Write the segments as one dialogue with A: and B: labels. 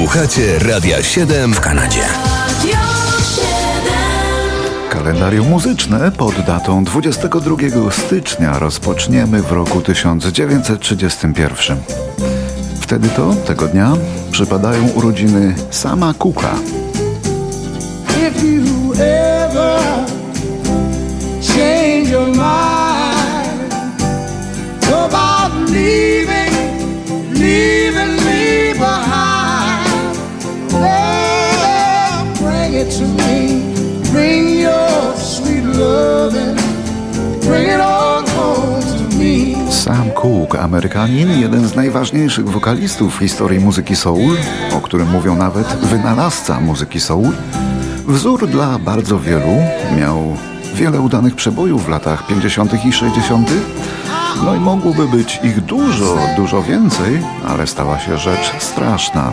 A: Słuchacie Radia 7 w Kanadzie.
B: Kalendarium muzyczne pod datą 22 stycznia rozpoczniemy w roku 1931. Wtedy to, tego dnia, przypadają urodziny Sama Cooka.
C: If you
B: Amerykanin, jeden z najważniejszych wokalistów w historii muzyki soul, o którym mówią nawet wynalazca muzyki soul, wzór dla bardzo wielu, miał wiele udanych przebojów w latach 50. i 60. No i mogłoby być ich dużo, dużo więcej, ale stała się rzecz straszna.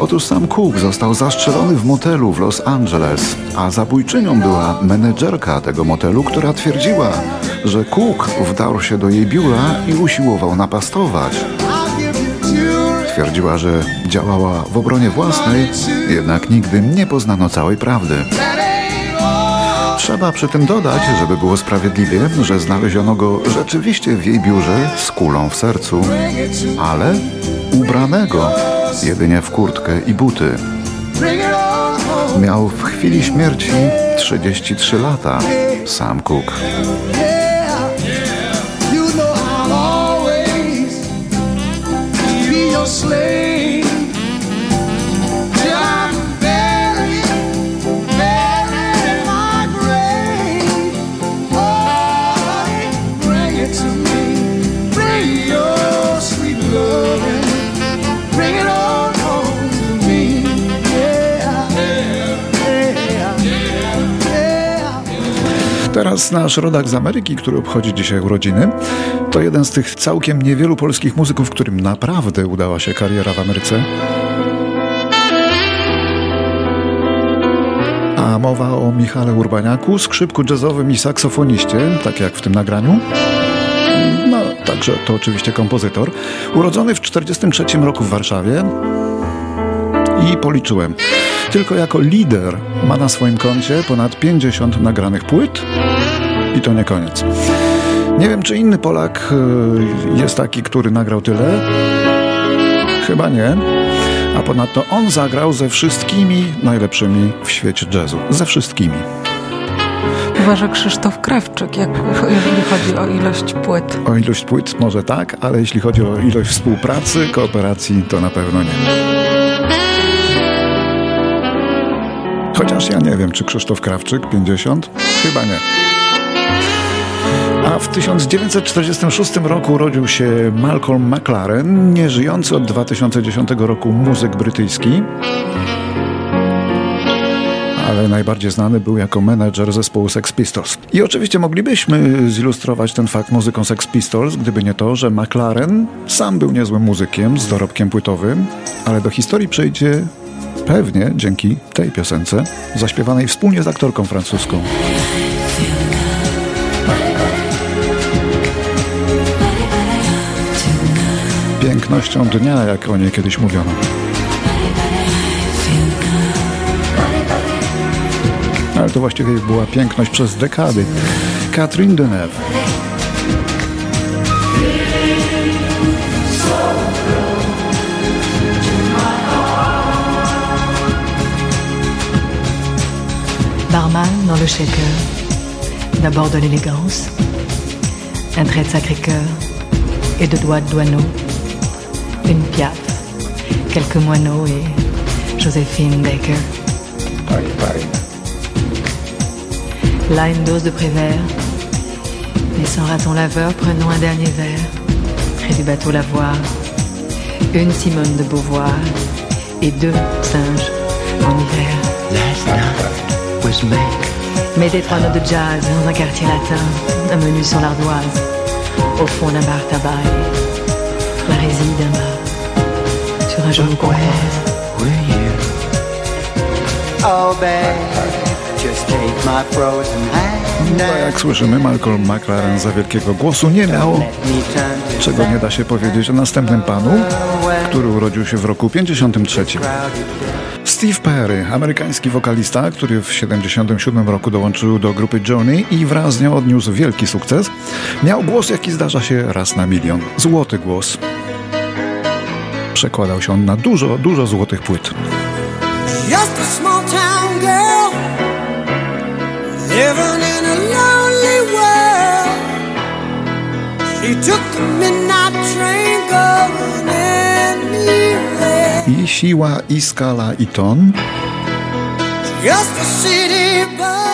B: Otóż sam Cook został zastrzelony w motelu w Los Angeles, a zabójczynią była menedżerka tego motelu, która twierdziła, że Cook wdarł się do jej biura i usiłował napastować. Twierdziła, że działała w obronie własnej, jednak nigdy nie poznano całej prawdy. Trzeba przy tym dodać, żeby było sprawiedliwie, że znaleziono go rzeczywiście w jej biurze z kulą w sercu, ale ubranego jedynie w kurtkę i buty. Miał w chwili śmierci 33 lata. Sam Cook.
C: Slave.
B: Teraz nasz rodak z Ameryki, który obchodzi dzisiaj urodziny, to jeden z tych całkiem niewielu polskich muzyków, którym naprawdę udała się kariera w Ameryce. A mowa o Michale Urbaniaku, skrzypku jazzowym i saksofoniście, tak jak w tym nagraniu. No, także to oczywiście kompozytor. Urodzony w 1943 roku w Warszawie i policzyłem. Tylko jako lider ma na swoim koncie ponad 50 nagranych płyt i to nie koniec. Nie wiem, czy inny Polak y, jest taki, który nagrał tyle. Chyba nie. A ponadto on zagrał ze wszystkimi najlepszymi w świecie jazzu. Ze wszystkimi.
D: Chyba, że Krzysztof Krawczyk, jak, jeżeli chodzi o ilość płyt.
B: O ilość płyt może tak, ale jeśli chodzi o ilość współpracy, kooperacji, to na pewno nie. Chociaż ja nie wiem, czy Krzysztof Krawczyk 50? Chyba nie. A w 1946 roku urodził się Malcolm McLaren, nieżyjący od 2010 roku muzyk brytyjski. Ale najbardziej znany był jako menedżer zespołu Sex Pistols. I oczywiście moglibyśmy zilustrować ten fakt muzyką Sex Pistols, gdyby nie to, że McLaren sam był niezłym muzykiem z dorobkiem płytowym, ale do historii przejdzie pewnie dzięki tej piosence, zaśpiewanej wspólnie z aktorką francuską. Pięknością dnia, jak o niej kiedyś mówiono. Ale to właściwie była piękność przez dekady. Catherine Deneuve.
E: Barman dans le shaker. D'abord de l'élégance, un trait de sacré-cœur et deux doigts de douaneau. Une piaffe, quelques moineaux et Joséphine Baker. Là, une dose de prévert. Et sans raton laveur, prenons un dernier verre. Près du bateau lavoir. Une Simone de Beauvoir et deux singes en hiver.
F: May.
E: Mettez trois notes de jazz dans un quartier latin, un menu sur l'ardoise, au fond d'un bar tabac et la résine d'un bar, sur un?
F: Oh, babe, just take my frozen hand.
B: No, jak słyszymy, Malcolm McLaren za wielkiego głosu nie miał, czego nie da się powiedzieć o następnym panu, który urodził się w roku 53. Steve Perry, amerykański wokalista, który w 1977 roku dołączył do grupy Johnny i wraz z nią odniósł wielki sukces, miał głos, jaki zdarza się raz na milion. Złoty głos. Przekładał się on na dużo, dużo złotych płyt. Just a small town girl living in a lonely world. She took the midnight train going. I siła, i skala, i ton.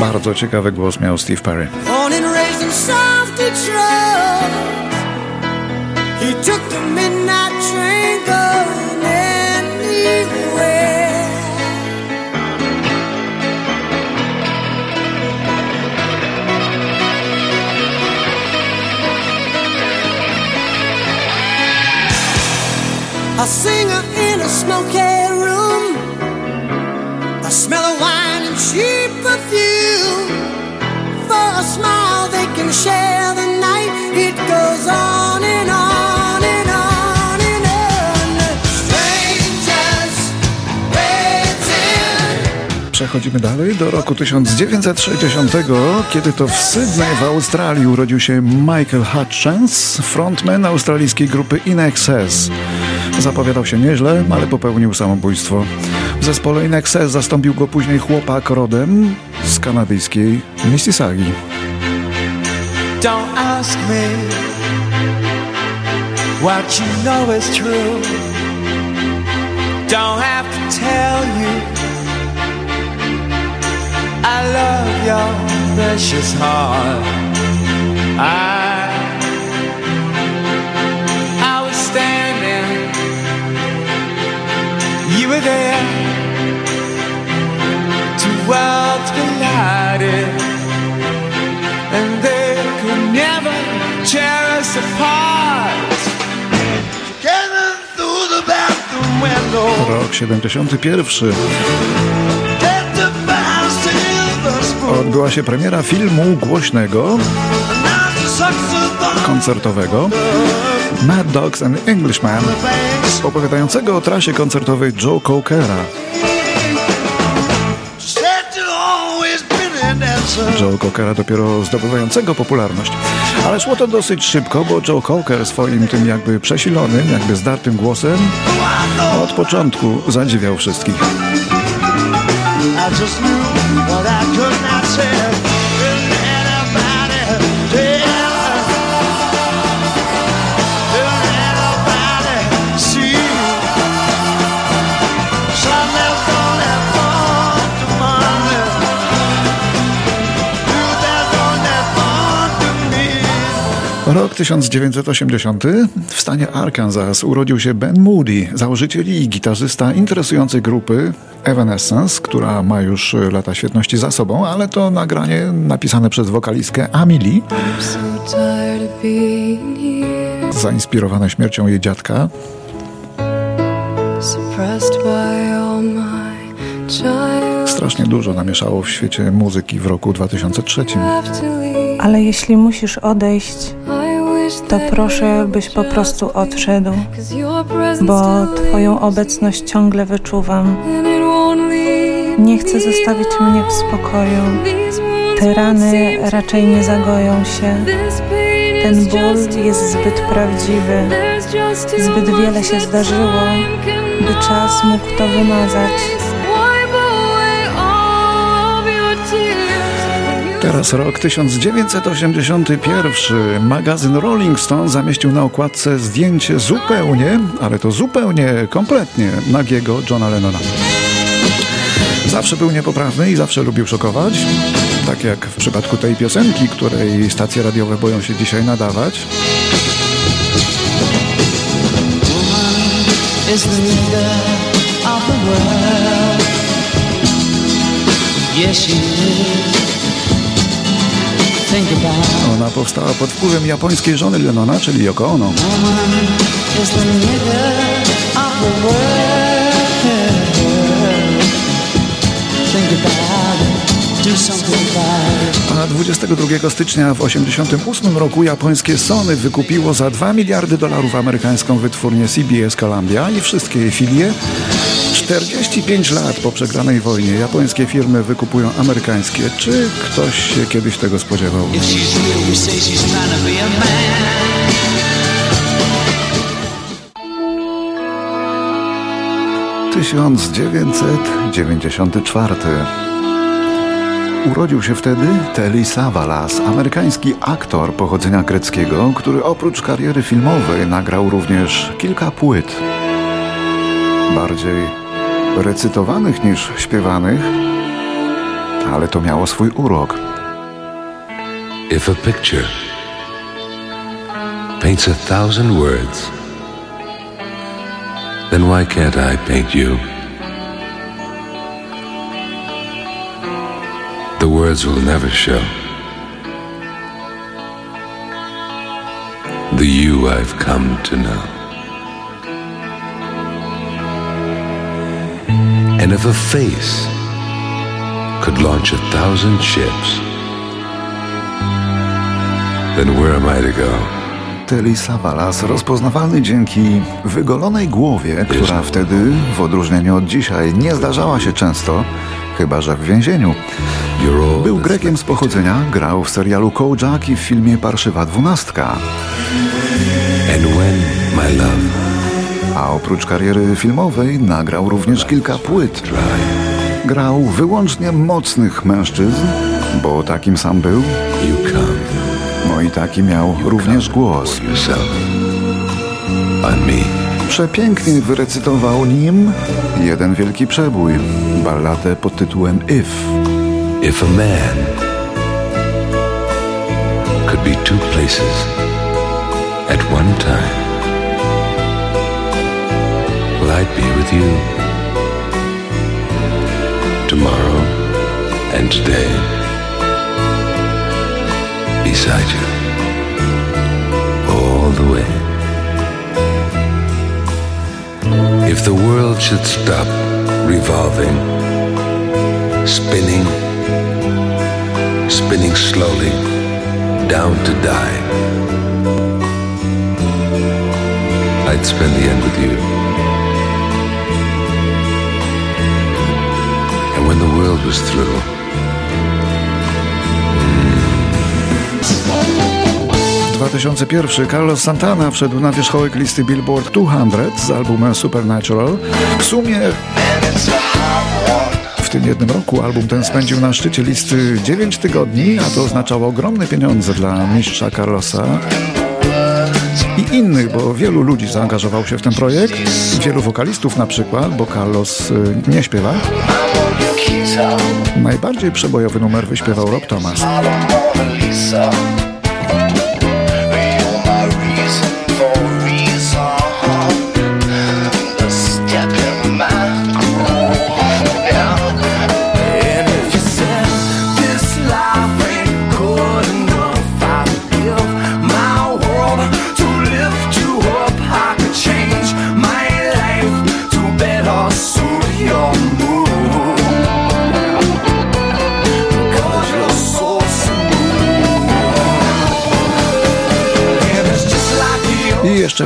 B: Bardzo ciekawy głos miał Steve Perry. A a smoky room. A smell of wine and cheap perfume. For a smile they can share the night. It goes on and on. Przechodzimy dalej do roku 1960, kiedy to w Sydney w Australii urodził się Michael Hutchins, frontman australijskiej grupy In Excess. Zapowiadał się nieźle, ale popełnił samobójstwo. W zespole In zastąpił go później chłopak rodem z kanadyjskiej Mississaugi. Don't ask me what you know is true. Don't have to tell you I love your precious heart. I There Two worlds collided And they could never tear us apart. Together through the bathroom window. Rok 71 odbyła się premiera filmu głośnego, koncertowego Mad Dogs and Englishman, opowiadającego o trasie koncertowej Joe Cokera. Joe Cockera dopiero zdobywającego popularność. Ale szło to dosyć szybko, bo Joe Cocker swoim tym jakby przesilonym, jakby zdartym głosem od początku zadziwiał wszystkich. I just knew what I could not. Rok 1980 w stanie Arkansas urodził się Ben Moody, założyciel i gitarzysta interesującej grupy Evanescence, która ma już lata świetności za sobą, ale to nagranie napisane przez wokalistkę Amelie, zainspirowane śmiercią jej dziadka. Strasznie dużo namieszało w świecie muzyki w roku 2003.
D: Ale jeśli musisz odejść, to proszę, byś po prostu odszedł, bo Twoją obecność ciągle wyczuwam. Nie chcę zostawić mnie w spokoju. Te rany raczej nie zagoją się. Ten ból jest zbyt prawdziwy. Zbyt wiele się zdarzyło, by czas mógł to wymazać.
B: Teraz rok 1981. Magazyn Rolling Stone zamieścił na okładce zdjęcie zupełnie, ale to zupełnie, kompletnie nagiego Johna Lennona. Zawsze był niepoprawny i zawsze lubił szokować. Tak jak w przypadku tej piosenki, której stacje radiowe boją się dzisiaj nadawać. Is. Ona powstała pod wpływem japońskiej żony Lennona, czyli Yoko Ono. A 22 stycznia w 1988 roku japońskie Sony wykupiło za 2 miliardy dolarów amerykańską wytwórnię CBS Columbia i wszystkie jej filie. 45 lat po przegranej wojnie japońskie firmy wykupują amerykańskie. Czy ktoś się kiedyś tego spodziewał? 1994. Urodził się wtedy Telly Savalas, amerykański aktor pochodzenia greckiego, który oprócz kariery filmowej nagrał również kilka płyt. Bardziej recytowanych niż śpiewanych, ale to miało swój urok.
G: If a picture paints a thousand words, then why can't I paint you? Words will never show the you I've come to know. And if a face could launch a thousand ships, then where am I to go?
B: Telly Savalas rozpoznawalny dzięki wygolonej głowie, która wtedy, w odróżnieniu od dzisiaj, nie zdarzała się często, chyba że w więzieniu. Był Grekiem z pochodzenia, grał w serialu Kojak i w filmie Parszywa Dwunastka. A oprócz kariery filmowej nagrał również kilka płyt. Grał wyłącznie mocnych mężczyzn, bo takim sam był. No i taki miał również głos. Przepięknie wyrecytował nim jeden wielki przebój, balladę pod tytułem If.
G: If a man could be two places at one time, well, I'd be with you tomorrow and today beside you all the way. If the world should stop revolving, spinning, spinning slowly down to die, I'd spend the end with you. And when the world was through,
B: 2001 Carlos Santana wszedł na wierzchołek listy Billboard 200 z albumem Supernatural. W sumie w tym jednym roku album ten spędził na szczycie listy 9 tygodni, a to oznaczało ogromne pieniądze dla mistrza Carlosa i innych, bo wielu ludzi zaangażował się w ten projekt. Wielu wokalistów na przykład, bo Carlos y, nie śpiewa. Najbardziej przebojowy numer wyśpiewał Rob Thomas.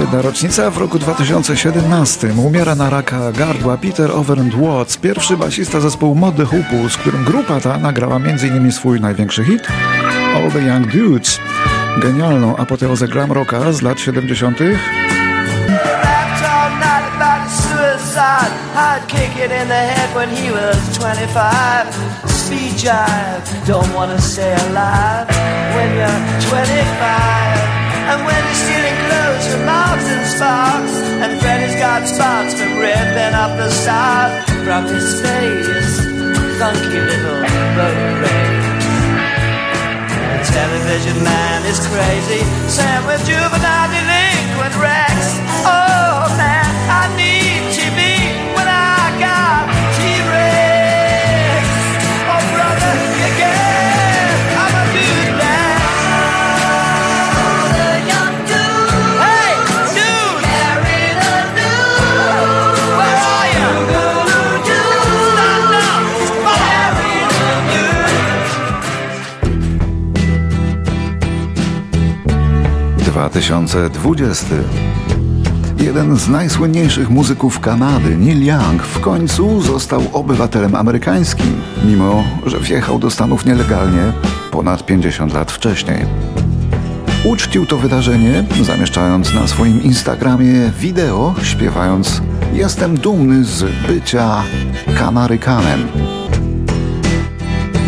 B: Jedna rocznica. W roku 2017 umiera na raka gardła Peter Overend Watts, pierwszy basista zespołu Mody Hoopu, z którym grupa ta nagrała m.in. swój największy hit All the Young Dudes. Genialną apoteozę glam rocka z lat 70. Speed jive, don't wanna stay alive when you're 25. And when stealing clothes from Marks and Sparks And Freddy's got spots from ripping off the stars From his face. Funky little boat race. The television man is crazy. Sam with juvenile delinquent Rex 2020. Jeden z najsłynniejszych muzyków Kanady, Neil Young, w końcu został obywatelem amerykańskim, mimo że wjechał do Stanów nielegalnie ponad 50 lat wcześniej. Uczcił to wydarzenie, zamieszczając na swoim Instagramie wideo, śpiewając Jestem dumny z bycia Kanarykanem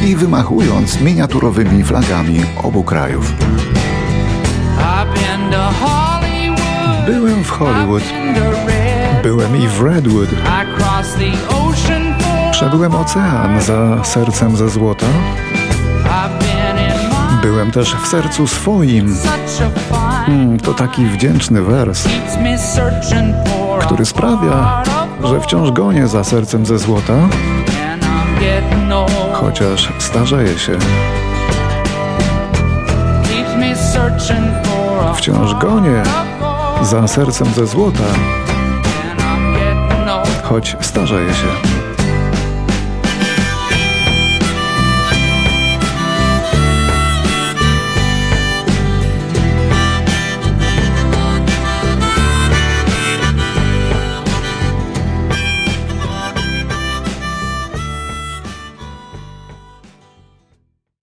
B: i wymachując miniaturowymi flagami obu krajów. Byłem w Hollywood. Byłem i w Redwood. Przebyłem ocean za sercem ze złota. Byłem też w sercu swoim. Hmm, to taki wdzięczny wers, który sprawia, że wciąż gonię za sercem ze złota, chociaż starzeję się. Wciąż gonię za sercem ze złota, choć starzeję się.